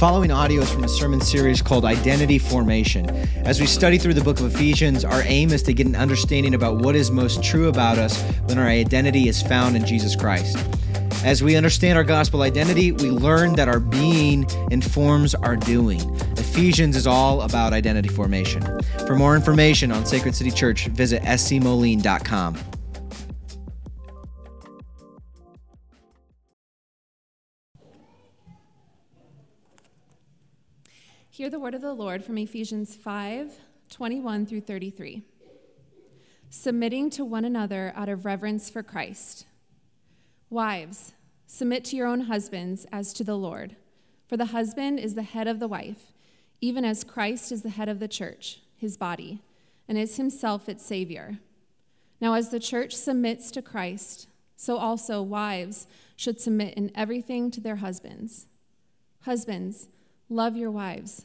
following audio is from a sermon series called Identity Formation. As we study through the book of Ephesians, our aim is to get an understanding about what is most true about us when our identity is found in Jesus Christ. As we understand our gospel identity, we learn that our being informs our doing. Ephesians is all about identity formation. For more information on Sacred City Church, visit scmoline.com. Hear the word of the Lord from Ephesians 5 21 through 33. Submitting to one another out of reverence for Christ. Wives, submit to your own husbands as to the Lord. For the husband is the head of the wife, even as Christ is the head of the church, his body, and is himself its Savior. Now, as the church submits to Christ, so also wives should submit in everything to their husbands. Husbands, love your wives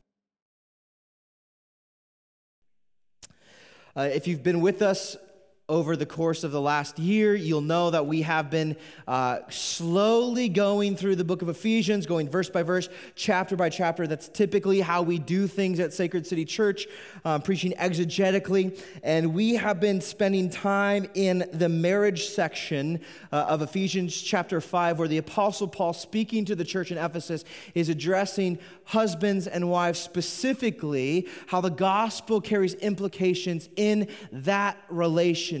Uh, if you've been with us over the course of the last year, you'll know that we have been uh, slowly going through the book of Ephesians, going verse by verse, chapter by chapter. That's typically how we do things at Sacred City Church, um, preaching exegetically. And we have been spending time in the marriage section uh, of Ephesians chapter 5, where the Apostle Paul, speaking to the church in Ephesus, is addressing husbands and wives specifically, how the gospel carries implications in that relationship.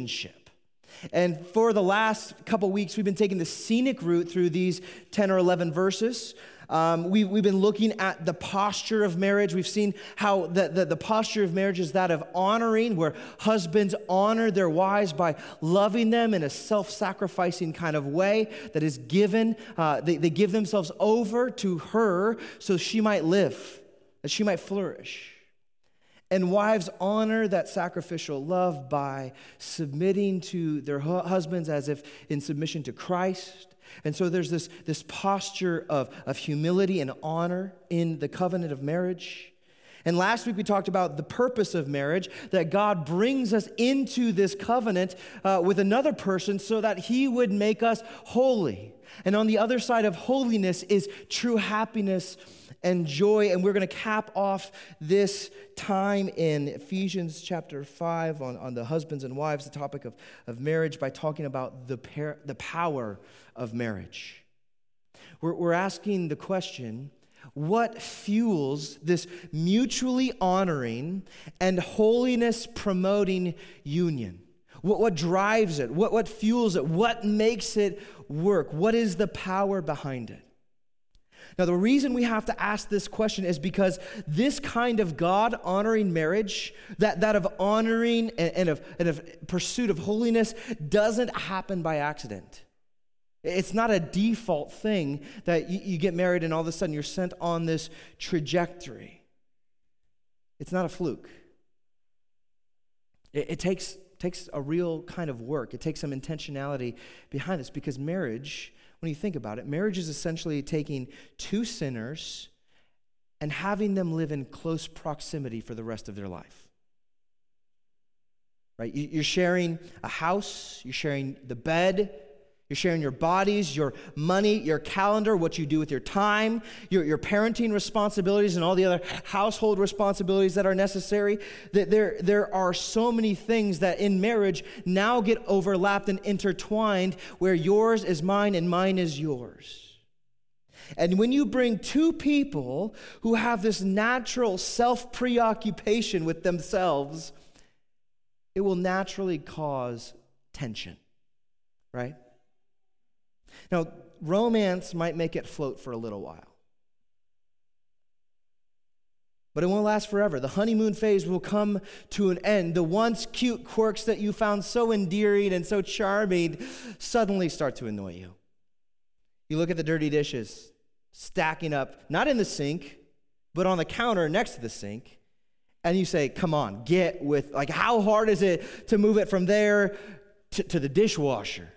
And for the last couple weeks, we've been taking the scenic route through these 10 or 11 verses. Um, we, we've been looking at the posture of marriage. We've seen how the, the, the, posture of marriage is that of honoring, where husbands honor their wives by loving them in a self sacrificing kind of way that is given. Uh, they, they give themselves over to her so she might live, that she might flourish. And wives honor that sacrificial love by submitting to their husbands as if in submission to Christ. And so there's this, this posture of, of humility and honor in the covenant of marriage. And last week we talked about the purpose of marriage, that God brings us into this covenant uh, with another person so that he would make us holy. And on the other side of holiness is true happiness and joy. And we're going to cap off this time in Ephesians chapter 5 on, on the husbands and wives, the topic of, of marriage, by talking about the, par- the power of marriage. We're, we're asking the question what fuels this mutually honoring and holiness promoting union? What, what drives it? What, what fuels it? What makes it work? What is the power behind it? Now, the reason we have to ask this question is because this kind of God honoring marriage, that, that of honoring and, and, of, and of pursuit of holiness, doesn't happen by accident. It's not a default thing that you, get married and all of a sudden you're sent on this trajectory. It's not a fluke. It, it takes, takes a real kind of work, it takes some intentionality behind this because marriage, when you think about it, marriage is essentially taking two sinners and having them live in close proximity for the rest of their life. Right? You're sharing a house, you're sharing the bed, you're sharing your bodies, your money, your calendar, what you do with your time, your, your parenting responsibilities, and all the other household responsibilities that are necessary. That there, there are so many things that in marriage now get overlapped and intertwined where yours is mine and mine is yours. And when you bring two people who have this natural self preoccupation with themselves, it will naturally cause tension, right? Now, romance might make it float for a little while. But it won't last forever. The honeymoon phase will come to an end. The once cute quirks that you found so endearing and so charming suddenly start to annoy you. You look at the dirty dishes stacking up, not in the sink, but on the counter next to the sink, and you say, Come on, get with, like, how hard is it to move it from there to, to the dishwasher?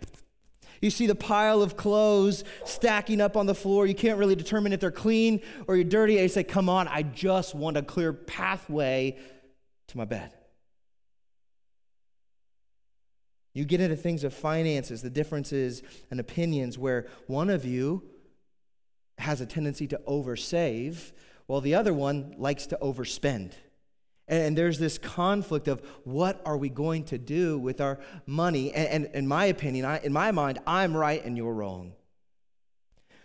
You see the pile of clothes stacking up on the floor. You can't really determine if they're clean or you're dirty. And you say, Come on, I just want a clear pathway to my bed. You get into things of finances, the differences and opinions where one of you has a tendency to oversave, while the other one likes to overspend. And there's this conflict of what are we going to do with our money? And, in my opinion, I, in my mind, I'm right and you're wrong.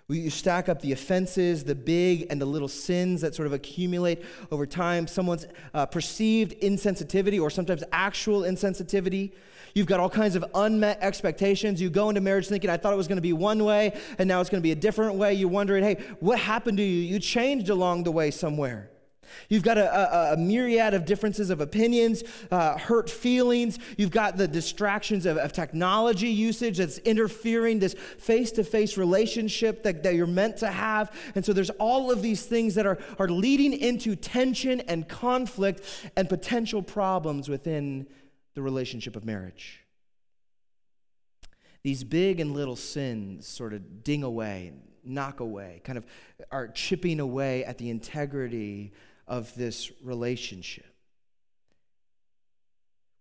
You stack up the offenses, the big and the little sins that sort of accumulate over time, someone's uh, perceived insensitivity or sometimes actual insensitivity. You've got all kinds of unmet expectations. You go into marriage thinking, I thought it was going to be one way, and now it's going to be a different way. You're wondering, hey, what happened to you? You changed along the way somewhere. You've got a, a, a myriad of differences of opinions, uh, hurt feelings. You've got the distractions of, of technology usage that's interfering this face to face relationship that, that you're meant to have. And so there's all of these things that are, are leading into tension and conflict and potential problems within the relationship of marriage. These big and little sins sort of ding away, knock away, kind of are chipping away at the integrity of this relationship.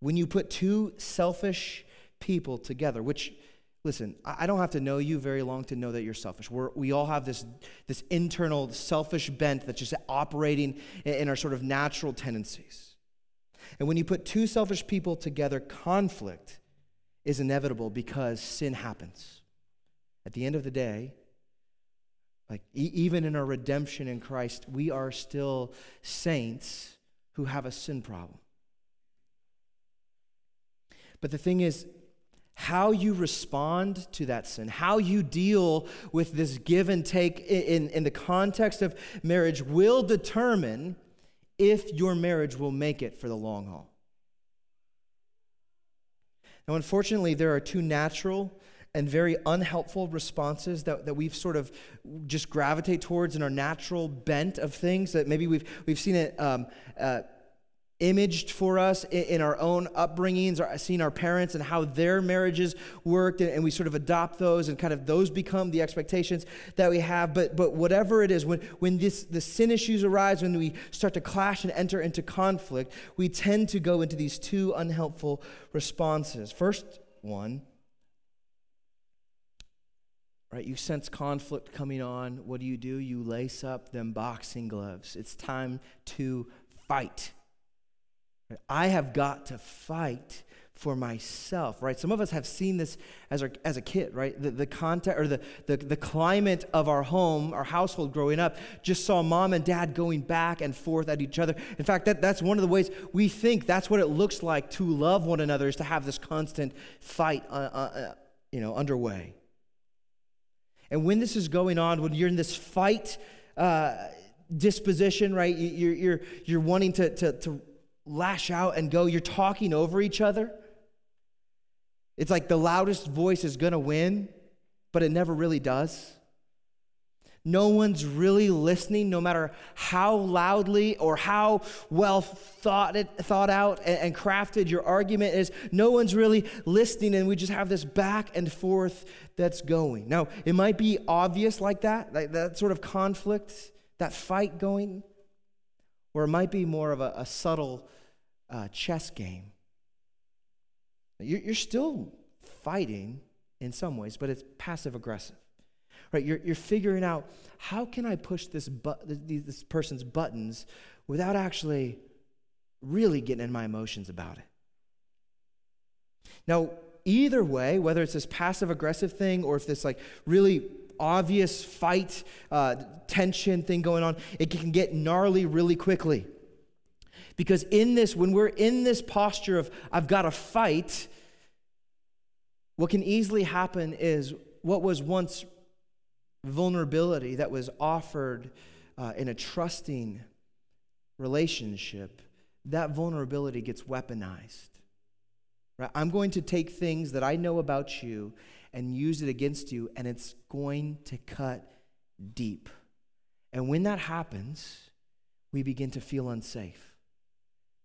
When you put two selfish people together, which, listen, I don't have to know you very long to know that you're selfish. We're, we all have this, this internal selfish bent that's just operating in our sort of natural tendencies. And when you put two selfish people together, conflict is inevitable because sin happens. At the end of the day, like, e- even in our redemption in Christ, we are still saints who have a sin problem. But the thing is, how you respond to that sin, how you deal with this give and take in, in the context of marriage will determine if your marriage will make it for the long haul. Now, unfortunately, there are two natural and very unhelpful responses that, that we've sort of just gravitate towards in our natural bent of things that maybe we've, we've seen it um, uh, imaged for us in, in, our own upbringings or seen our parents and how their marriages worked and, and, we sort of adopt those and kind of those become the expectations that we have. But but whatever it is when when this the sin issues arise when we start to clash and enter into conflict we tend to go into these two unhelpful responses. First one right? You sense conflict coming on. What do you do? You lace up them boxing gloves. It's time to fight. I have got to fight for myself, right? Some of us have seen this as, our, as a kid, right? The, the context or the, the, the climate of our home, our household growing up, just saw mom and dad going back and forth at each other. In fact, that, that's one of the ways we think that's what it looks like to love one another is to have this constant fight, uh, uh, uh you know, underway. And when this is going on, when you're in this fight uh, disposition, right, you're, you're, you're wanting to, to, to lash out and go, you're talking over each other. It's like the loudest voice is going to win, but it never really does. No one's really listening, no matter how loudly or how well thought, it, thought out and, and crafted your argument is. No one's really listening, and we just have this back and forth that's going. Now, it might be obvious like that, like that sort of conflict, that fight going, or it might be more of a, a subtle uh, chess game. You're, you're still fighting in some ways, but it's passive aggressive right? You're, you're figuring out how can I push this, bu- this person's buttons without actually really getting in my emotions about it. Now, either way, whether it's this passive aggressive thing or if this like really obvious fight, uh, tension thing going on, it can get gnarly really quickly. Because in this, when we're in this posture of, I've got to fight, what can easily happen is what was once vulnerability that was offered uh, in a trusting relationship, that vulnerability gets weaponized. Right? I'm going to take things that I know about you and use it against you, and it's going to cut deep. And when that happens, we begin to feel unsafe.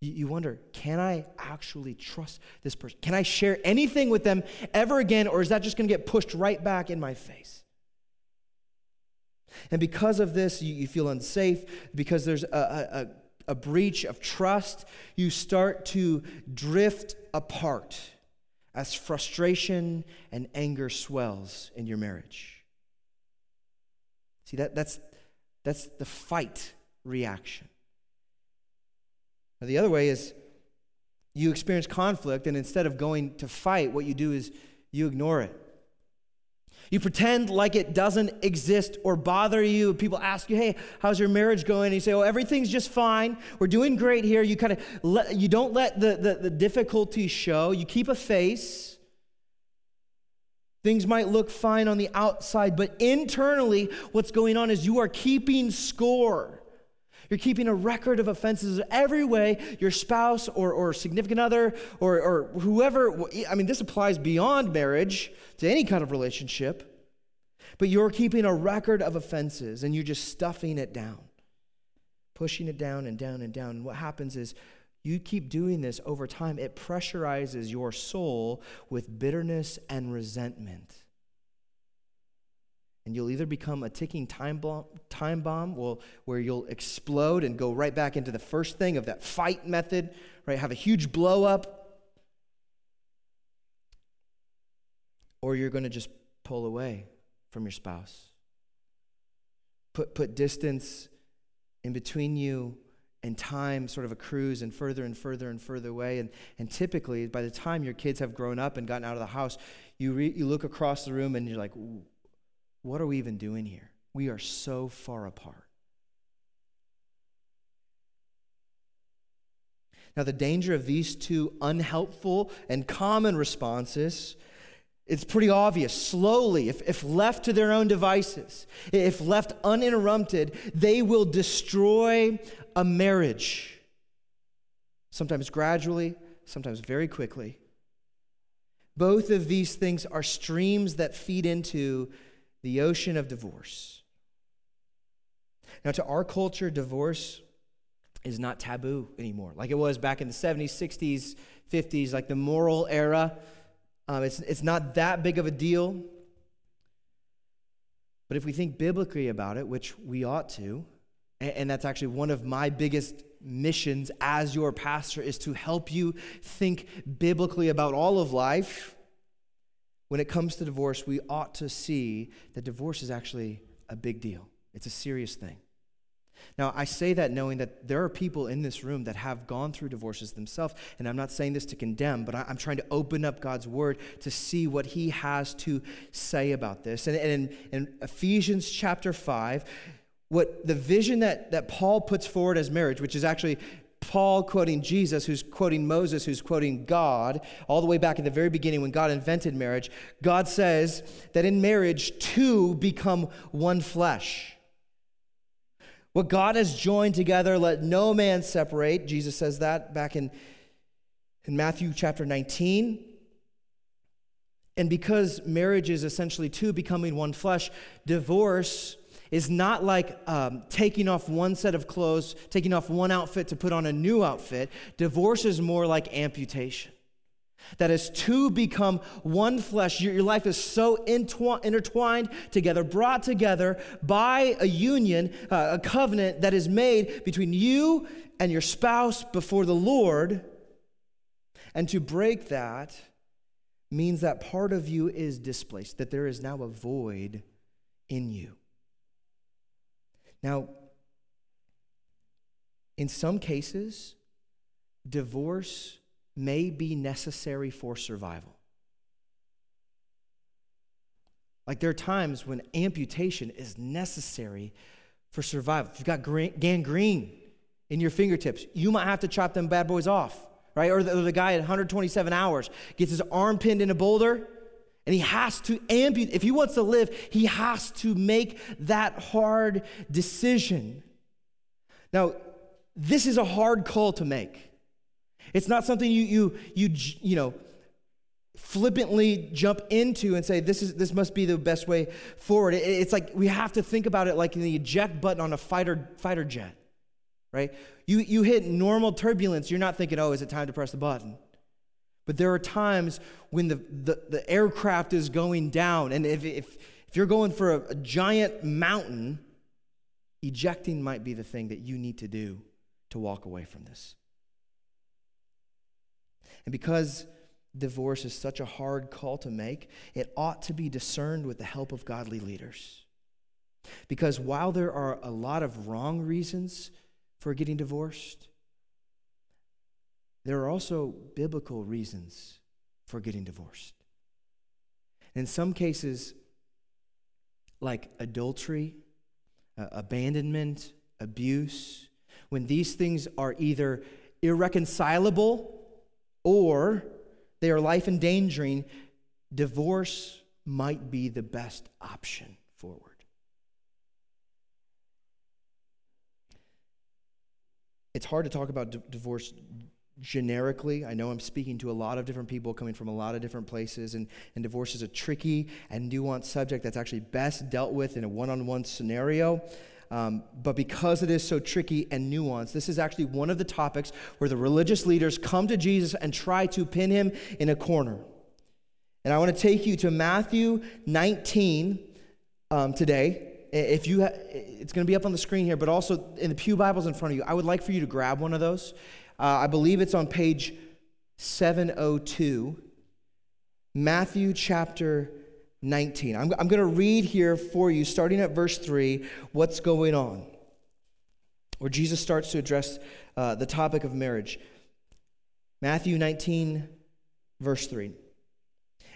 You wonder, can I actually trust this person? Can I share anything with them ever again, or is that just going to get pushed right back in my face? And because of this, you, you feel unsafe, because there's a, a, a breach of trust, you start to drift apart as frustration and anger swells in your marriage. See, that, that's, that's the fight reaction. Now, the other way is you experience conflict, and instead of going to fight, what you do is you ignore it. You pretend like it doesn't exist or bother you. People ask you, "Hey, how's your marriage going?" And you say, "Oh, everything's just fine. We're doing great here." You kind of let, you don't let the, the, the difficulties show. You keep a face. Things might look fine on the outside, but internally, what's going on is you are keeping score. You're keeping a record of offenses every way your spouse or, or significant other or, or whoever, I mean, this applies beyond marriage to any kind of relationship, but you're keeping a record of offenses and you're just stuffing it down, pushing it down and down and down. And what happens is you keep doing this over time, it pressurizes your soul with bitterness and resentment. And you'll either become a ticking time bomb, time bomb where you'll explode and go right back into the first thing of that fight method, right? Have a huge blow up. Or you're going to just pull away from your spouse. Put, put distance in between you and time sort of accrues and further and further and further away. And, and typically, by the time your kids have grown up and gotten out of the house, you, re, you look across the room and you're like, what are we even doing here? We are so far apart. Now, the danger of these two unhelpful and common responses it's pretty obvious. Slowly, if, if left to their own devices, if left uninterrupted, they will destroy a marriage. Sometimes gradually, sometimes very quickly. Both of these things are streams that feed into the ocean of divorce. Now, to our culture, divorce is not taboo anymore, like it was back in the 70s, 60s, 50s, like the moral era. Um, it's, it's not that big of a deal. But if we think biblically about it, which we ought to, and, and that's actually one of my biggest missions as your pastor, is to help you think biblically about all of life when it comes to divorce, we ought to see that divorce is actually a big deal. It's a serious thing. Now, I say that knowing that there are people in this room that have gone through divorces themselves, and I'm not saying this to condemn, but I'm trying to open up God's word to see what He has to say about this. And, in, Ephesians chapter 5, what the vision that, that Paul puts forward as marriage, which is actually Paul quoting Jesus, who's quoting Moses, who's quoting God, all the way back in the very beginning when God invented marriage, God says that in marriage, two become one flesh. What God has joined together, let no man separate. Jesus says that back in, in Matthew chapter 19. And because marriage is essentially two becoming one flesh, divorce is not like um, taking off one set of clothes, taking off one outfit to put on a new outfit. Divorce is more like amputation. That is two become one flesh, your, your life is so intwi- intertwined together, brought together by a union, uh, a covenant that is made between you and your spouse before the Lord. And to break that means that part of you is displaced, that there is now a void in you. Now, in some cases, divorce may be necessary for survival. Like there are times when amputation is necessary for survival. If you've got gangrene in your fingertips, you might have to chop them bad boys off, right? Or the, or the guy at 127 hours gets his arm pinned in a boulder and he has to amputate. If he wants to live, he has to make that hard decision. Now, this is a hard call to make. It's not something you, you, you, you know, flippantly jump into and say this is this must be the best way forward it's like we have to think about it like the eject button on a fighter fighter jet right you you hit normal turbulence you're not thinking oh is it time to press the button but there are times when the, the, the aircraft is going down and if, if, if you're going for a, a giant mountain ejecting might be the thing that you need to do to walk away from this and because divorce is such a hard call to make, it ought to be discerned with the help of godly leaders. Because while there are a lot of wrong reasons for getting divorced, there are also biblical reasons for getting divorced. In some cases, like adultery, uh, abandonment, abuse, when these things are either irreconcilable or they are life endangering, divorce might be the best option forward. It's hard to talk about d- divorce generically. I know I'm speaking to a lot of different people coming from a lot of different places, and, and divorce is a tricky and nuanced subject that's actually best dealt with in a one on one scenario. Um, but because it is so tricky and nuanced, this is actually one of the topics where the religious leaders come to Jesus and try to pin him in a corner. And I want to take you to Matthew 19 um, today. If you, ha- it's going to be up on the screen here, but also in the pew Bibles in front of you. I would like for you to grab one of those. Uh, I believe it's on page 702, Matthew chapter 19. I'm, I'm going to read here for you, starting at verse 3, what's going on, where Jesus starts to address uh, the topic of marriage. Matthew 19, verse 3.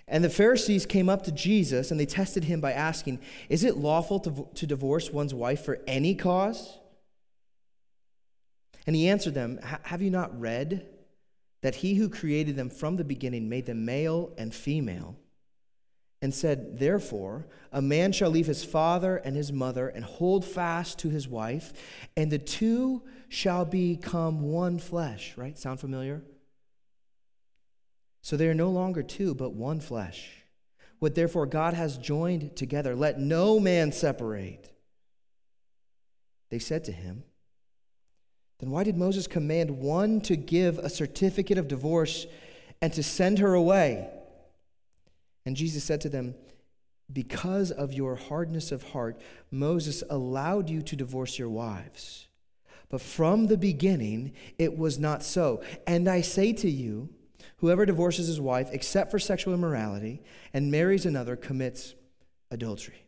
And the Pharisees came up to Jesus and they tested him by asking, Is it lawful to, to divorce one's wife for any cause? And he answered them, Have you not read that he who created them from the beginning made them male and female? and said, Therefore, a man shall leave his father and his mother and hold fast to his wife, and the two shall become one flesh. Right? Sound familiar? So they are no longer two, but one flesh. What therefore God has joined together, let no man separate. They said to him, Then why did Moses command one to give a certificate of divorce and to send her away? And Jesus said to them, Because of your hardness of heart, Moses allowed you to divorce your wives. But from the beginning, it was not so. And I say to you, whoever divorces his wife, except for sexual immorality, and marries another, commits adultery.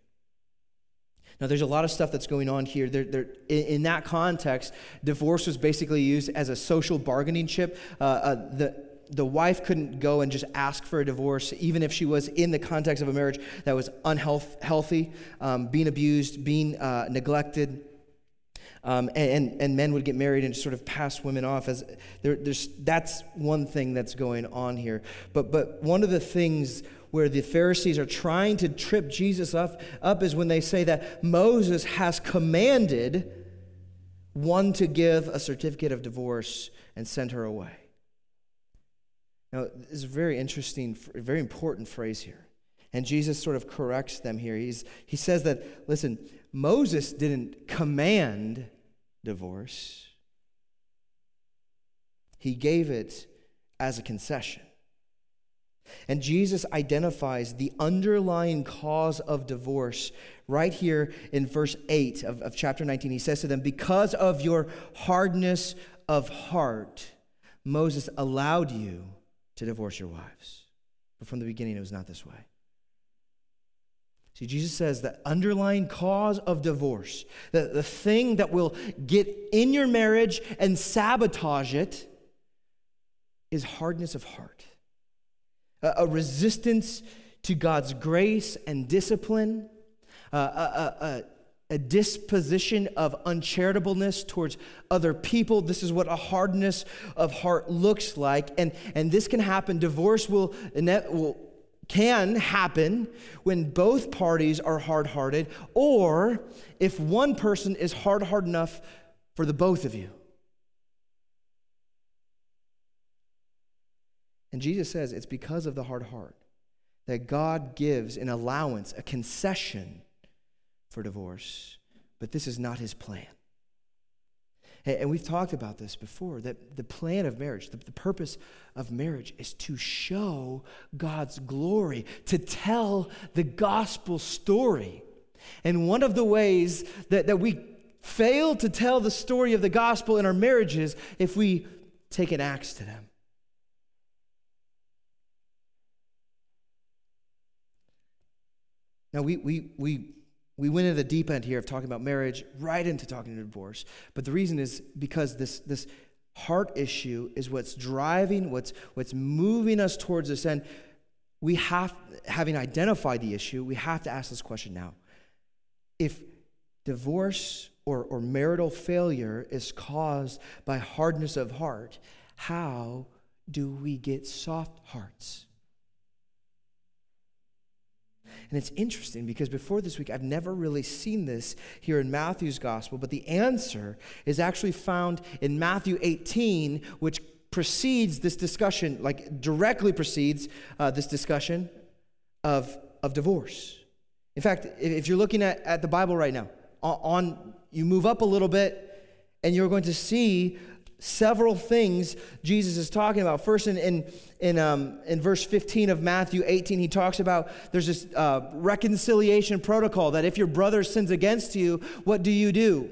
Now, there's a lot of stuff that's going on here. There, there, in, in, that context, divorce was basically used as a social bargaining chip. Uh, uh, the, the wife couldn't go and just ask for a divorce, even if she was in the context of a marriage that was unhealthy, um, being abused, being uh, neglected. Um, and, and men would get married and sort of pass women off as there, there's that's one thing that's going on here but but one of the things where the pharisees are trying to trip jesus up, up is when they say that moses has commanded one to give a certificate of divorce and send her away now, this is a very interesting, very important phrase here. And Jesus sort of corrects them here. He's, he says that, listen, Moses didn't command divorce, he gave it as a concession. And Jesus identifies the underlying cause of divorce right here in verse 8 of, of chapter 19. He says to them, Because of your hardness of heart, Moses allowed you to divorce your wives. But from the beginning, it was not this way. See, Jesus says the underlying cause of divorce, the, the thing that will get in your marriage and sabotage it, is hardness of heart, a, a resistance to God's grace and discipline, a, a, a, a disposition of uncharitableness towards other people. This is what a hardness of heart looks like. And, and this can happen. Divorce will, will can happen when both parties are hard hearted, or if one person is hard hard enough for the both of you. And Jesus says it's because of the hard heart that God gives an allowance, a concession for divorce, but this is not his plan. And we've talked about this before that the plan of marriage, the, the, purpose of marriage is to show God's glory, to tell the gospel story. And one of the ways that, that we fail to tell the story of the gospel in our marriages if we take an axe to them. Now, we, we, we we went into the deep end here of talking about marriage, right into talking about divorce. But the reason is because this, this heart issue is what's driving, what's, what's moving us towards this end. We have, having identified the issue, we have to ask this question now. If divorce or, or marital failure is caused by hardness of heart, how do we get soft hearts? And it's interesting because before this week, I've never really seen this here in Matthew's gospel, but the answer is actually found in Matthew 18, which precedes this discussion, like directly precedes uh, this discussion of, of divorce. In fact, if you're looking at, at the Bible right now, on, on you move up a little bit, and you're going to see several things Jesus is talking about. First, in, in, in, um, in verse 15 of Matthew 18, he talks about there's this uh, reconciliation protocol that if your brother sins against you, what do you do?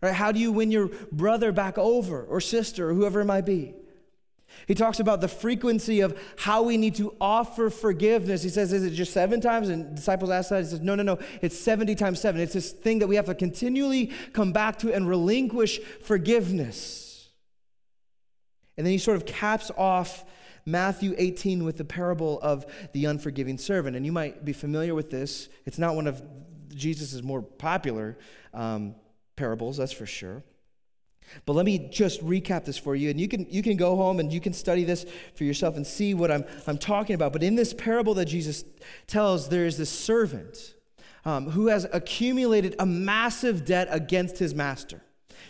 Right? How do you win your brother back over or sister or whoever it might be? He talks about the frequency of how we need to offer forgiveness. He says, Is it just seven times? And disciples ask that. He says, No, no, no. It's 70 times seven. It's this thing that we have to continually come back to and relinquish forgiveness. And then he sort of caps off Matthew 18 with the parable of the unforgiving servant. And you might be familiar with this. It's not one of Jesus' more popular um, parables, that's for sure. But let me just recap this for you, and you can, you can go home and you can study this for yourself and see what I'm, I'm talking about. But in this parable that Jesus tells, there is this servant um, who has accumulated a massive debt against his master.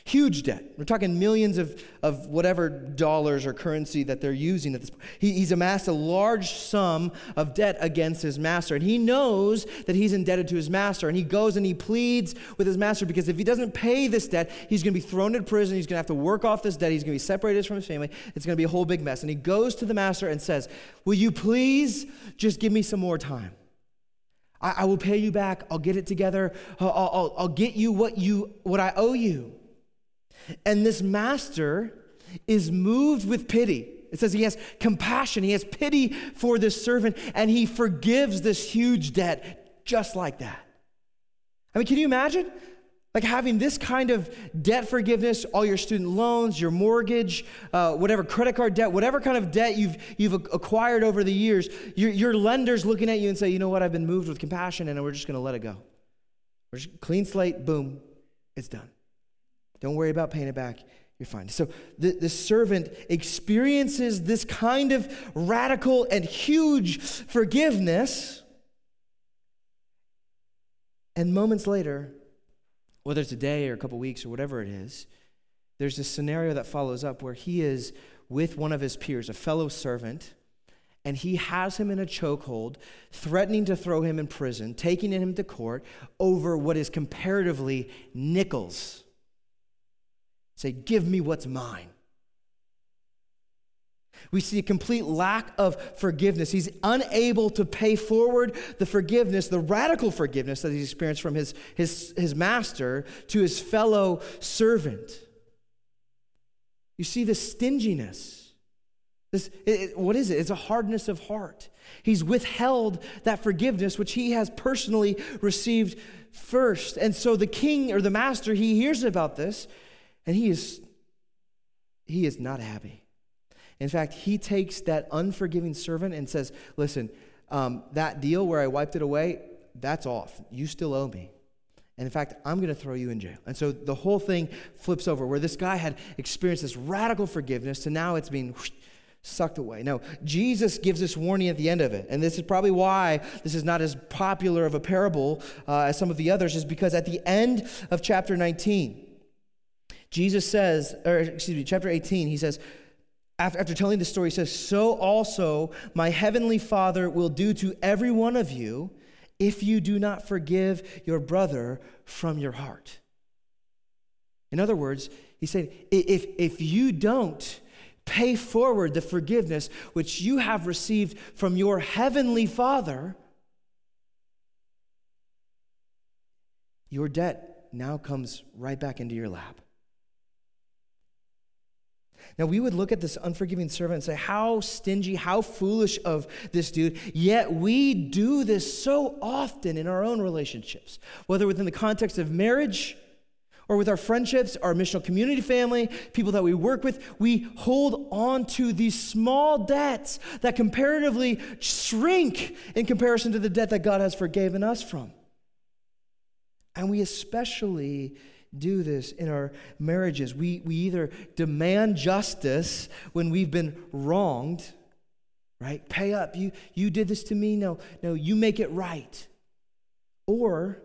Huge debt. We're talking millions of, of whatever dollars or currency that they're using at this point. He, he's amassed a large sum of debt against his master. And he knows that he's indebted to his master. And he goes and he pleads with his master because if he doesn't pay this debt, he's going to be thrown into prison. He's going to have to work off this debt. He's going to be separated from his family. It's going to be a whole big mess. And he goes to the master and says, Will you please just give me some more time? I, will pay you back. I'll get it together. I'll, I'll, I'll get you what, you what I owe you. And this master is moved with pity. It says he has compassion, he has pity for this servant, and he forgives this huge debt just like that. I mean, can you imagine? Like having this kind of debt forgiveness, all your student loans, your mortgage, uh, whatever credit card debt, whatever kind of debt you've, you've acquired over the years, your, your lender's looking at you and say, you know what, I've been moved with compassion and we're just going to let it go. We're just clean slate, boom, it's done. Don't worry about paying it back. You're fine. So the, the servant experiences this kind of radical and huge forgiveness. And moments later, whether it's a day or a couple weeks or whatever it is, there's this scenario that follows up where he is with one of his peers, a fellow servant, and he has him in a chokehold, threatening to throw him in prison, taking him to court over what is comparatively nickels. Say, Give me what's mine. We see a complete lack of forgiveness. He's unable to pay forward the forgiveness, the radical forgiveness that he's experienced from his, his, his master to his fellow servant. You see the stinginess. This, it, what is it? It's a hardness of heart. He's withheld that forgiveness which he has personally received first. And so the king or the master, he hears about this and he is, he is not happy. In fact, he takes that unforgiving servant and says, Listen, um, that deal where I wiped it away, that's off. You still owe me. And in fact, I'm going to throw you in jail. And so the whole thing flips over where this guy had experienced this radical forgiveness to now it's being whoosh, sucked away. Now, Jesus gives this warning at the end of it. And this is probably why this is not as popular of a parable uh, as some of the others, is because at the end of chapter 19, Jesus says, or excuse me, chapter 18, he says, after, after telling the story, he says, So also my heavenly Father will do to every one of you if you do not forgive your brother from your heart. In other words, he said, if, if you don't pay forward the forgiveness which you have received from your heavenly Father, your debt now comes right back into your lap. Now, we would look at this unforgiving servant and say, How stingy, how foolish of this dude. Yet we do this so often in our own relationships, whether within the context of marriage or with our friendships, our missional community family, people that we work with. We hold on to these small debts that comparatively shrink in comparison to the debt that God has forgiven us from. And we especially do this in our marriages. We, we either demand justice when we've been wronged, right? Pay up. You, you did this to me. No, no, you make it right. Or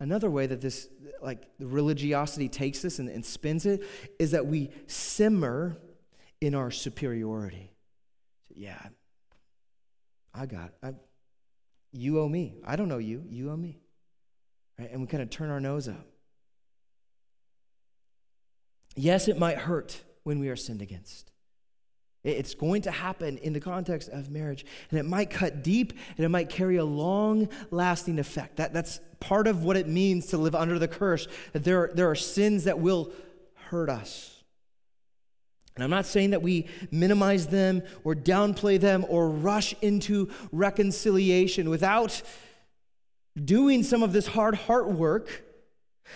another way that this, like, the religiosity takes this and, and spins it is that we simmer in our superiority. Yeah, I got it. I, you owe me. I don't know you. You owe me. Right? And we kind of turn our nose up. Yes, it might hurt when we are sinned against. It's going to happen in the context of marriage, and it might cut deep and it might carry a long lasting effect. That, that's part of what it means to live under the curse, that there are, there are sins that will hurt us. And I'm not saying that we minimize them or downplay them or rush into reconciliation without doing some of this hard heart work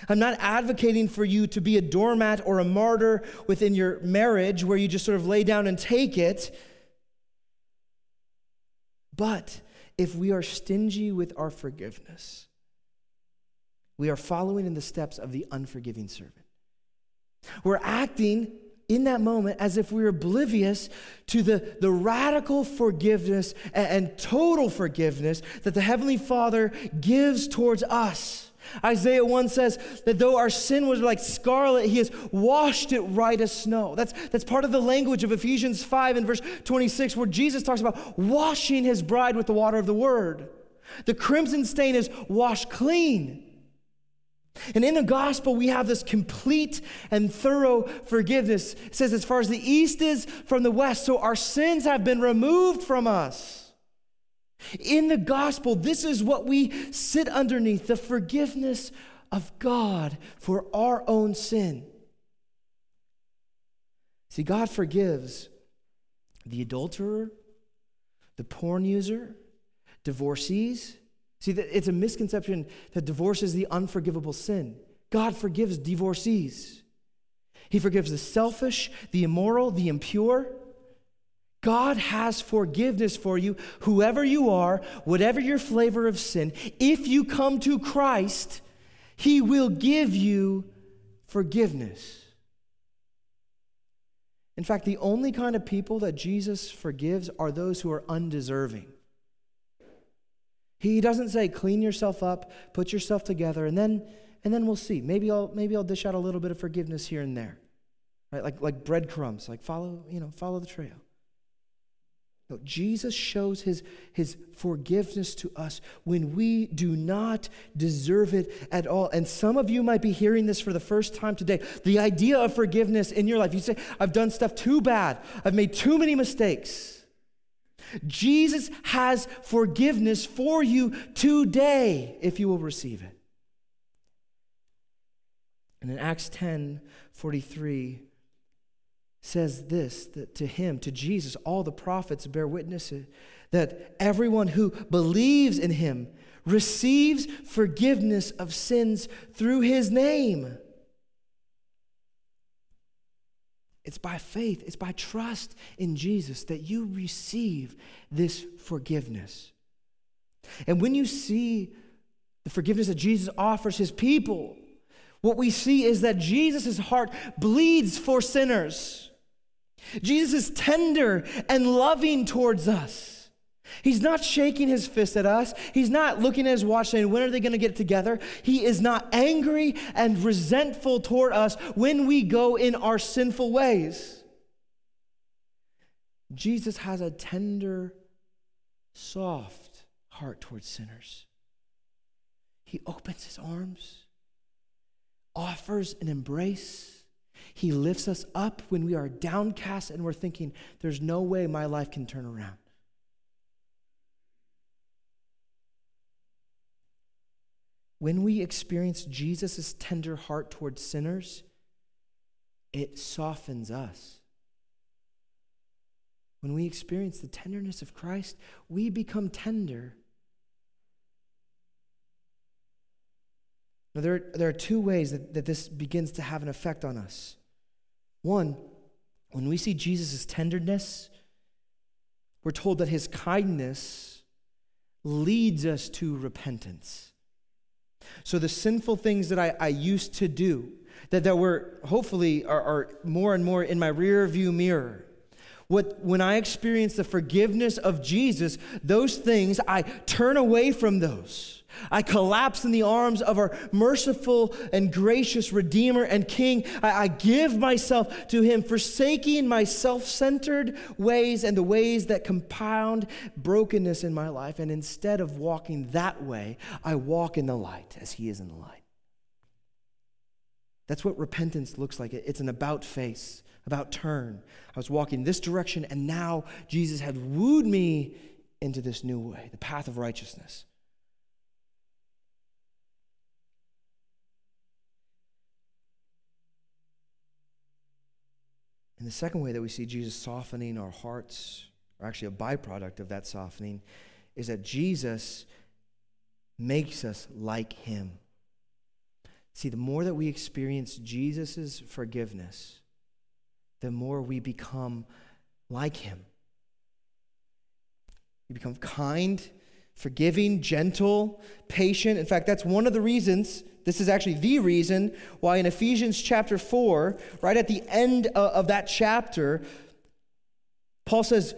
I'm not advocating for you to be a doormat or a martyr within your marriage where you just sort of lay down and take it. But if we are stingy with our forgiveness, we are following in the steps of the unforgiving servant. We're acting in that moment as if we are oblivious to the, the radical forgiveness and, and total forgiveness that the Heavenly Father gives towards us. Isaiah 1 says that though our sin was like scarlet, he has washed it white as snow. That's, that's part of the language of Ephesians 5 and verse 26, where Jesus talks about washing his bride with the water of the word. The crimson stain is washed clean. And in the gospel, we have this complete and thorough forgiveness. It says, as far as the east is from the west, so our sins have been removed from us. In the gospel, this is what we sit underneath the forgiveness of God for our own sin. See, God forgives the adulterer, the porn user, divorcees. See, it's a misconception that divorce is the unforgivable sin. God forgives divorcees. He forgives the selfish, the immoral, the impure. God has forgiveness for you, whoever you are, whatever your flavor of sin. If you come to Christ, He will give you forgiveness. In fact, the only kind of people that Jesus forgives are those who are undeserving. He doesn't say, clean yourself up, put yourself together, and then, and then we'll see. Maybe I'll, maybe I'll dish out a little bit of forgiveness here and there. Right? Like, like breadcrumbs, like follow, you know, follow the trail. No, Jesus shows his, his forgiveness to us when we do not deserve it at all. And some of you might be hearing this for the first time today. The idea of forgiveness in your life, you say, I've done stuff too bad, I've made too many mistakes. Jesus has forgiveness for you today if you will receive it. And in Acts 10 43, says this that to him, to Jesus, all the prophets bear witness that everyone who believes in him receives forgiveness of sins through his name. It's by faith, it's by trust in Jesus that you receive this forgiveness. And when you see the forgiveness that Jesus offers his people, what we see is that Jesus' heart bleeds for sinners. Jesus is tender and loving towards us. He's not shaking his fist at us. He's not looking at his watch saying, When are they going to get together? He is not angry and resentful toward us when we go in our sinful ways. Jesus has a tender, soft heart towards sinners. He opens his arms, offers an embrace. He lifts us up when we are downcast and we're thinking, there's no way my life can turn around. When we experience Jesus' tender heart towards sinners, it softens us. When we experience the tenderness of Christ, we become tender Now, there, there are two ways that, that this begins to have an effect on us. One, when we see Jesus' tenderness, we're told that his kindness leads us to repentance. So the sinful things that I, I used to do, that, that were hopefully are, are more and more in my rear view mirror, what, when I experience the forgiveness of Jesus, those things, I turn away from those. I collapse in the arms of our merciful and gracious Redeemer and King. I, I give myself to Him, forsaking my self centered ways and the ways that compound brokenness in my life. And instead of walking that way, I walk in the light as He is in the light. That's what repentance looks like. It's an about face, about turn. I was walking this direction, and now Jesus had wooed me into this new way, the path of righteousness. And the second way that we see Jesus softening our hearts, or actually a byproduct of that softening, is that Jesus makes us like him. See, the more that we experience Jesus' forgiveness, the more we become like him. We become kind, forgiving, gentle, patient. In fact, that's one of the reasons this is actually the reason why in Ephesians chapter 4, right at the end of that chapter, Paul says,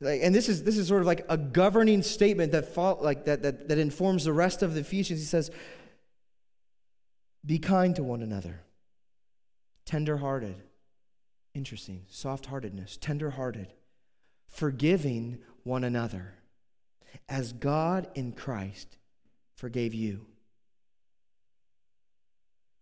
and this is, this is sort of like a governing statement that, like that, that, that informs the rest of the Ephesians. He says, Be kind to one another, tenderhearted. Interesting. Soft heartedness, tender hearted, forgiving one another, as God in Christ forgave you.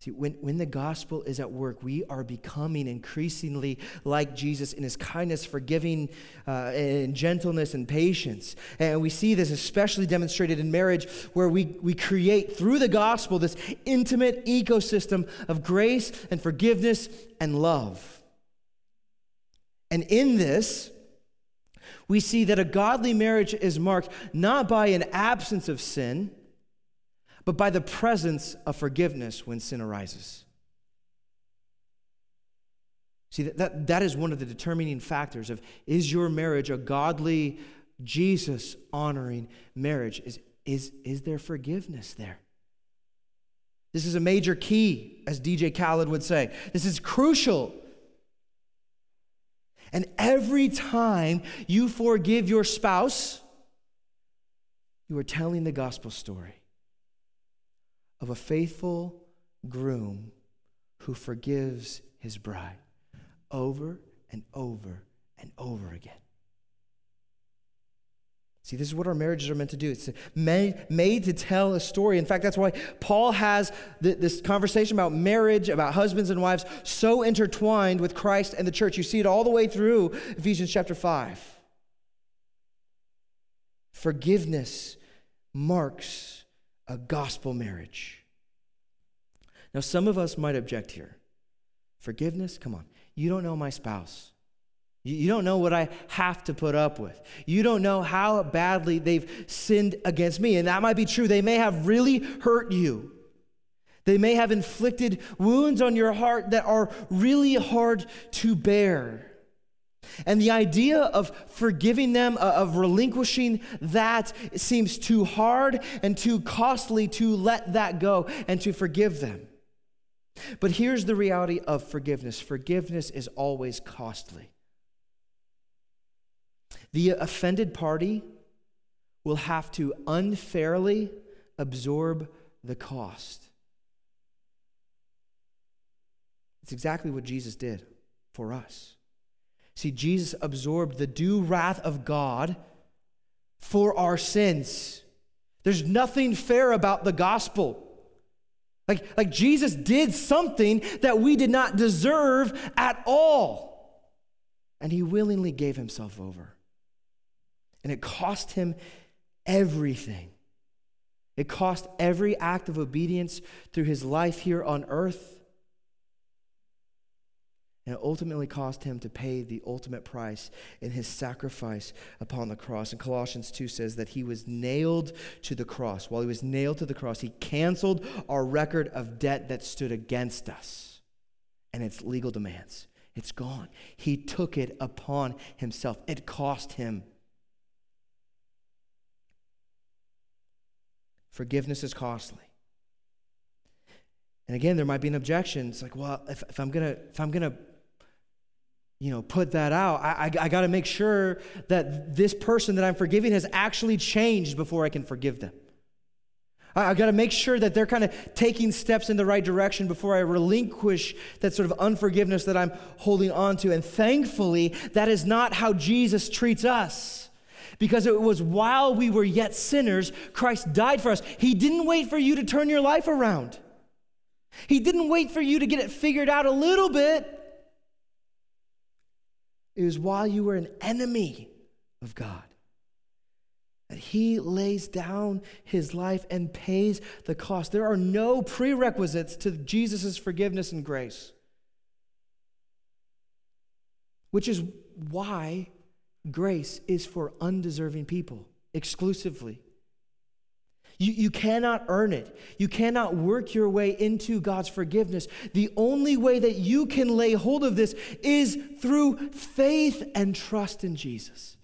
See, when, when the gospel is at work, we are becoming increasingly like Jesus in his kindness, forgiving, uh, and gentleness and patience. And we see this especially demonstrated in marriage, where we, we create through the gospel this intimate ecosystem of grace and forgiveness and love. And in this, we see that a godly marriage is marked not by an absence of sin but by the presence of forgiveness when sin arises. See, that, that, that is one of the determining factors of is your marriage a godly, Jesus honoring marriage? Is, is, is there forgiveness there? This is a major key, as DJ Khaled would say. This is crucial. And every time you forgive your spouse, you are telling the gospel story of a faithful groom who forgives his bride over and over and over again. See, this is what our marriages are meant to do. It's made, to tell a story. In fact, that's why Paul has th- this conversation about marriage, about husbands and wives, so intertwined with Christ and the church. You see it all the way through Ephesians chapter 5. Forgiveness marks a gospel marriage. Now, some of us might object here. Forgiveness? Come on. You don't know my spouse. You don't know what I have to put up with. You don't know how badly they've sinned against me. And that might be true. They may have really hurt you. They may have inflicted wounds on your heart that are really hard to bear. And the idea of forgiving them, uh, of relinquishing that, seems too hard and too costly to let that go and to forgive them. But here's the reality of forgiveness forgiveness is always costly. The offended party will have to unfairly absorb the cost. It's exactly what Jesus did for us. See, Jesus absorbed the due wrath of God for our sins. There's nothing fair about the gospel. Like, like Jesus did something that we did not deserve at all. And he willingly gave himself over. And it cost him everything. It cost every act of obedience through his life here on earth. And it ultimately cost him to pay the ultimate price in his sacrifice upon the cross. And Colossians 2 says that he was nailed to the cross. While he was nailed to the cross, he canceled our record of debt that stood against us and its legal demands. It's gone. He took it upon himself, it cost him. Forgiveness is costly. And again, there might be an objection. It's like, well, if, if I'm gonna if I'm gonna you know put that out i, I, I got to make sure that this person that i'm forgiving has actually changed before i can forgive them I, I got to make sure that they're kind of taking steps in the right direction before I relinquish that sort of unforgiveness that I'm holding on to. And thankfully, that is not how Jesus treats us. Because it was while we were yet sinners, Christ died for us. He didn't wait for you to turn your life around. He didn't wait for you to get it figured out a little bit. It was while you were an enemy of God that he lays down his life and pays the cost. There are no prerequisites to Jesus' forgiveness and grace, which is why grace is for undeserving people exclusively. You, you cannot earn it. You cannot work your way into God's forgiveness. The only way that you can lay hold of this is through faith and trust in Jesus.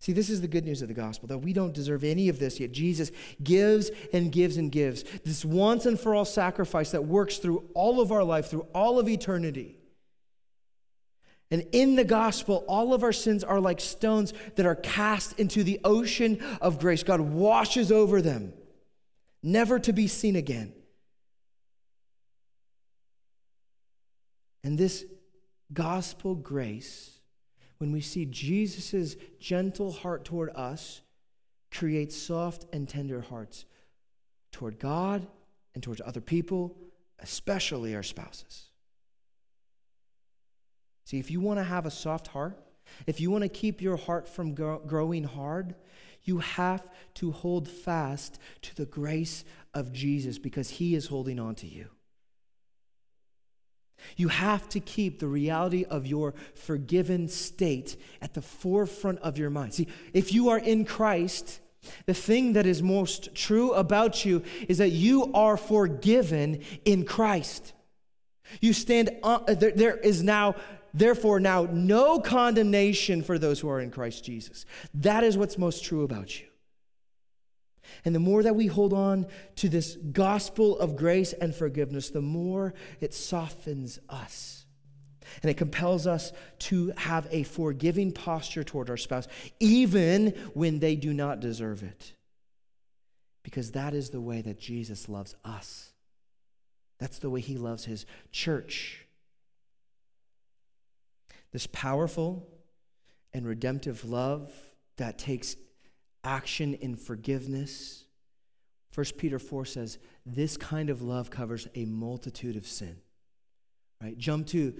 See, this is the good news of the gospel that we don't deserve any of this, yet Jesus gives and gives and gives. This once and for all sacrifice that works through all of our life, through all of eternity. And in the gospel, all of our sins are like stones that are cast into the ocean of grace. God washes over them, never to be seen again. And this gospel grace, when we see Jesus' gentle heart toward us, creates soft and tender hearts toward God and towards other people, especially our spouses. See, if you want to have a soft heart, if you want to keep your heart from growing hard, you have to hold fast to the grace of Jesus because he is holding on to you. You have to keep the reality of your forgiven state at the forefront of your mind. See, if you are in Christ, the thing that is most true about you is that you are forgiven in Christ. You stand, on, there, there is now Therefore, now no condemnation for those who are in Christ Jesus. That is what's most true about you. And the more that we hold on to this gospel of grace and forgiveness, the more it softens us. And it compels us to have a forgiving posture toward our spouse, even when they do not deserve it. Because that is the way that Jesus loves us. That's the way he loves his church this powerful and redemptive love that takes action in forgiveness. 1 Peter 4 says, This kind of love covers a multitude of sin. Right? Jump to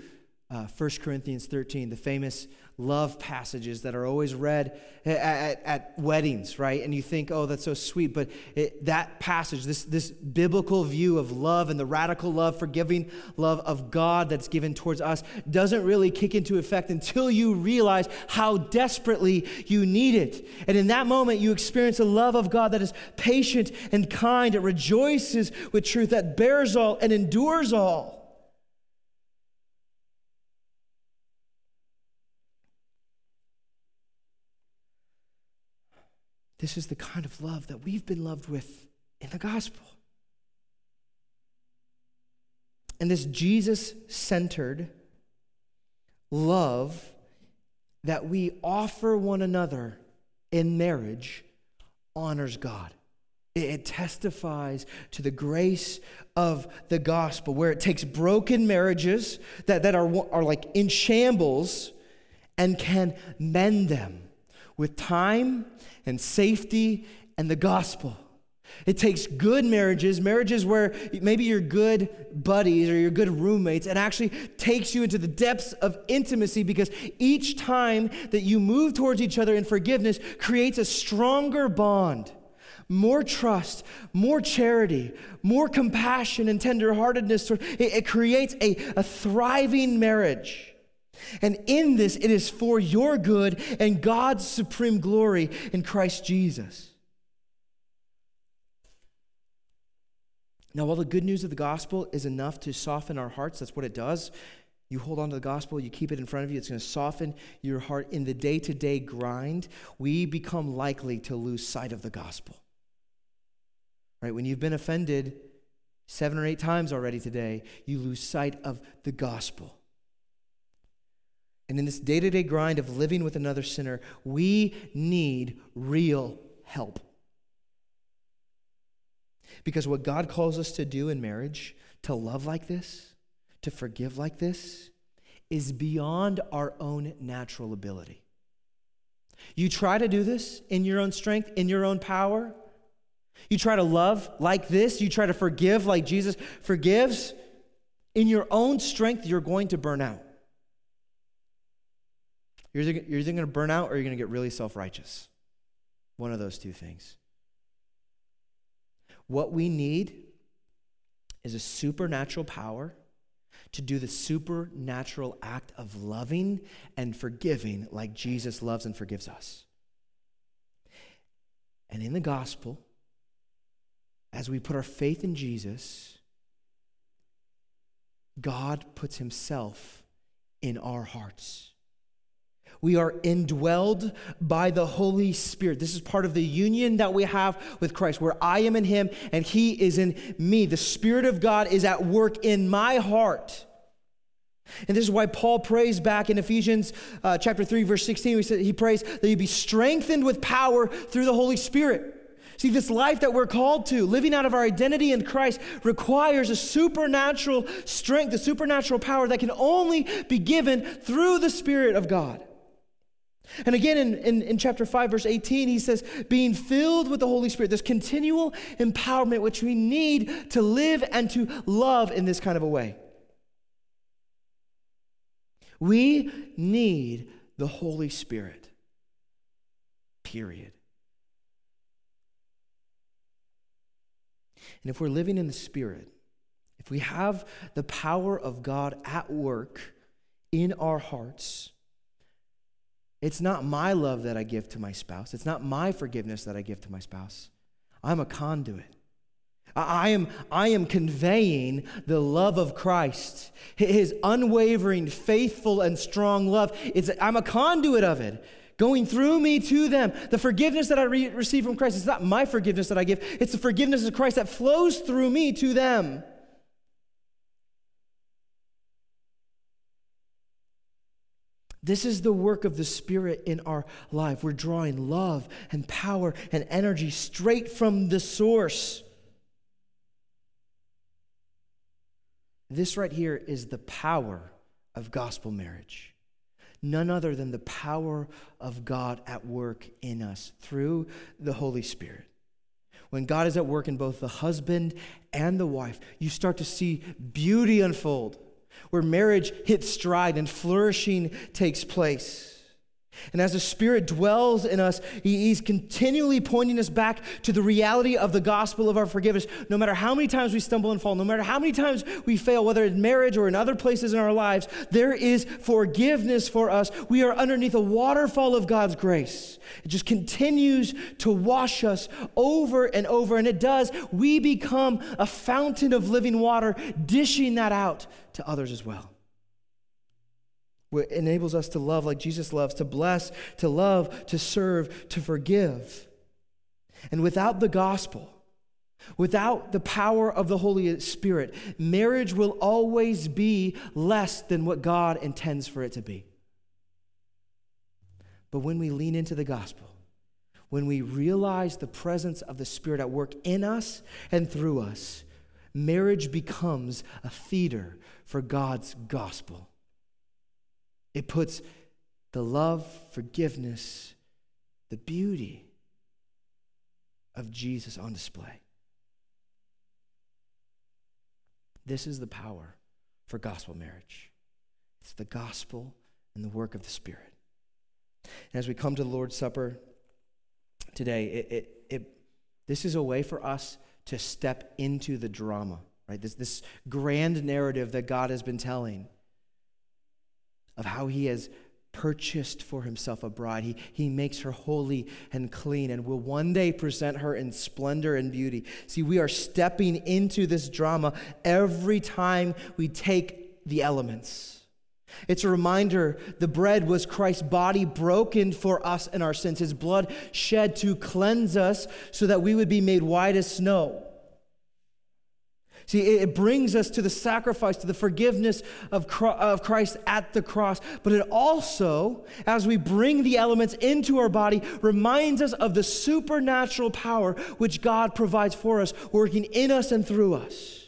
uh, 1 Corinthians 13, the famous love passages that are always read at, at, at weddings, right? And you think, oh, that's so sweet. But it, that passage, this, this biblical view of love and the radical love, forgiving love of God that's given towards us, doesn't really kick into effect until you realize how desperately you need it. And in that moment, you experience a love of God that is patient and kind. It rejoices with truth, that bears all and endures all. This is the kind of love that we've been loved with in the gospel. And this Jesus centered love that we offer one another in marriage honors God. It testifies to the grace of the gospel, where it takes broken marriages that, that are, are like in shambles and can mend them with time and safety and the gospel. It takes good marriages, marriages where maybe you're good buddies or you're good roommates, and actually takes you into the depths of intimacy because each time that you move towards each other in forgiveness creates a stronger bond, more trust, more charity, more compassion and tenderheartedness. It, it creates a, a thriving marriage. And in this, it is for your good and God's supreme glory in Christ Jesus. Now, while the good news of the gospel is enough to soften our hearts, that's what it does. You hold on to the gospel, you keep it in front of you, it's going to soften your heart in the day to day grind. We become likely to lose sight of the gospel. Right? When you've been offended seven or eight times already today, you lose sight of the gospel. And in this day to day grind of living with another sinner, we need real help. Because what God calls us to do in marriage, to love like this, to forgive like this, is beyond our own natural ability. You try to do this in your own strength, in your own power. You try to love like this, you try to forgive like Jesus forgives. In your own strength, you're going to burn out. You're either, you're either going to burn out or you're going to get really self righteous. One of those two things. What we need is a supernatural power to do the supernatural act of loving and forgiving like Jesus loves and forgives us. And in the gospel, as we put our faith in Jesus, God puts himself in our hearts. We are indwelled by the Holy Spirit. This is part of the union that we have with Christ, where I am in Him and He is in me. The Spirit of God is at work in my heart. And this is why Paul prays back in Ephesians uh, chapter 3, verse 16. He, said, he prays that you be strengthened with power through the Holy Spirit. See, this life that we're called to, living out of our identity in Christ, requires a supernatural strength, a supernatural power that can only be given through the Spirit of God. And again, in, in, in, chapter 5, verse 18, he says, being filled with the Holy Spirit, this continual empowerment which we need to live and to love in this kind of a way. We need the Holy Spirit, period. And if we're living in the Spirit, if we have the power of God at work in our hearts, it's not my love that I give to my spouse. It's not my forgiveness that I give to my spouse. I'm a conduit. I am, I am conveying the love of Christ, his unwavering, faithful, and strong love. It's, I'm a conduit of it, going through me to them. The forgiveness that I re- receive from Christ, it's not my forgiveness that I give, it's the forgiveness of Christ that flows through me to them. This is the work of the Spirit in our life. We're drawing love and power and energy straight from the source. This right here is the power of gospel marriage. None other than the power of God at work in us through the Holy Spirit. When God is at work in both the husband and the wife, you start to see beauty unfold where marriage hits stride and flourishing takes place. And as the Spirit dwells in us, He's continually pointing us back to the reality of the gospel of our forgiveness. No matter how many times we stumble and fall, no matter how many times we fail, whether in marriage or in other places in our lives, there is forgiveness for us. We are underneath a waterfall of God's grace. It just continues to wash us over and over. And it does. We become a fountain of living water, dishing that out to others as well. It enables us to love like Jesus loves, to bless, to love, to serve, to forgive. And without the gospel, without the power of the Holy Spirit, marriage will always be less than what God intends for it to be. But when we lean into the gospel, when we realize the presence of the Spirit at work in us and through us, marriage becomes a theater for God's gospel. It puts the love, forgiveness, the beauty of Jesus on display. This is the power for gospel marriage. It's the gospel and the work of the Spirit. And as we come to the Lord's Supper today, it, it, it, this is a way for us to step into the drama, right? This, this grand narrative that God has been telling of how He has purchased for himself a bride. He, he makes her holy and clean and will one day present her in splendor and beauty. See, we are stepping into this drama every time we take the elements. It's a reminder the bread was Christ's body broken for us and our sins, his blood shed to cleanse us so that we would be made white as snow. See, it brings us to the sacrifice, to the forgiveness of Christ at the cross. But it also, as we bring the elements into our body, reminds us of the supernatural power which God provides for us, working in us and through us.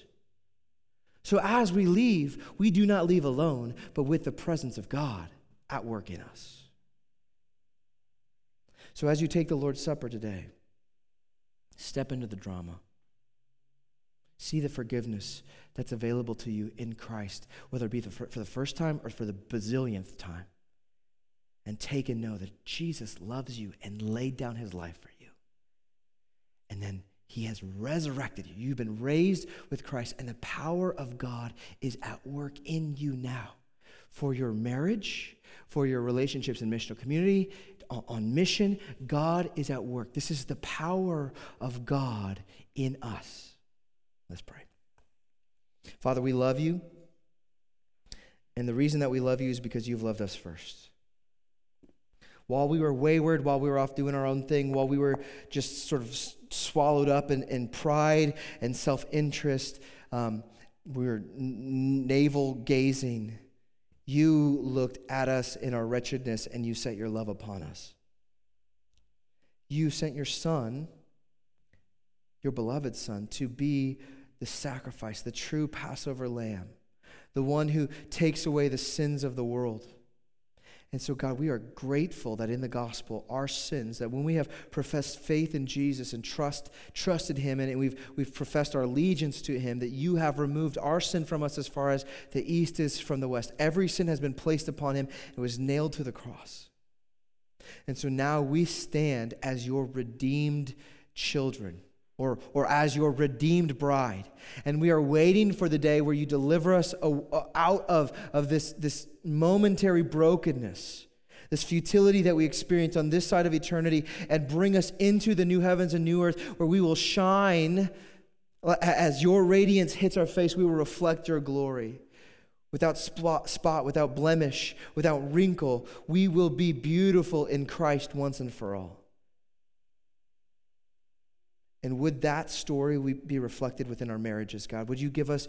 So as we leave, we do not leave alone, but with the presence of God at work in us. So as you take the Lord's Supper today, step into the drama. See the forgiveness that's available to you in Christ, whether it be for the first time or for the bazillionth time. And take and know that Jesus loves you and laid down his life for you. And then he has resurrected you. You've been raised with Christ, and the power of God is at work in you now for your marriage, for your relationships in missional community, on mission. God is at work. This is the power of God in us. Let's pray. Father, we love you. And the reason that we love you is because you've loved us first. While we were wayward, while we were off doing our own thing, while we were just sort of swallowed up in, in pride and self interest, um, we were navel gazing. You looked at us in our wretchedness and you set your love upon us. You sent your son, your beloved son, to be the sacrifice, the true Passover lamb, the one who takes away the sins of the world. And so, God, we are grateful that in the gospel, our sins, that when we have professed faith in Jesus and trust, trusted him, and we've, we've professed our allegiance to him, that you have removed our sin from us as far as the east is from the west. Every sin has been placed upon him and was nailed to the cross. And so now we stand as your redeemed children or, or as your redeemed bride. And we are waiting for the day where you deliver us out of, of this, this momentary brokenness, this futility that we experience on this side of eternity, and bring us into the new heavens and new earth where we will shine. As your radiance hits our face, we will reflect your glory. Without spot, without blemish, without wrinkle, we will be beautiful in Christ once and for all. And would that story be reflected within our marriages, God? Would you give us,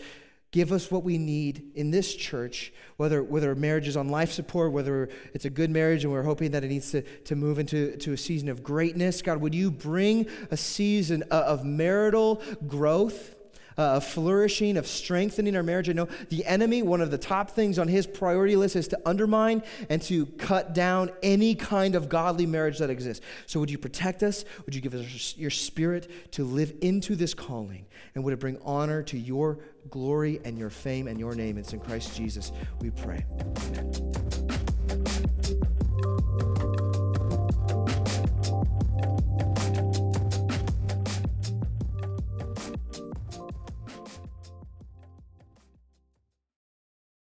give us what we need in this church, whether, whether marriage is on life support, whether it's a good marriage and we're hoping that it needs to, to move into to a season of greatness? God, would you bring a season uh, of marital growth? Uh, of flourishing, of strengthening our marriage. I know the enemy, one of the top things on his priority list is to undermine and to cut down any kind of godly marriage that exists. So, would you protect us? Would you give us your spirit to live into this calling? And would it bring honor to your glory and your fame and your name? It's in Christ Jesus we pray. Amen.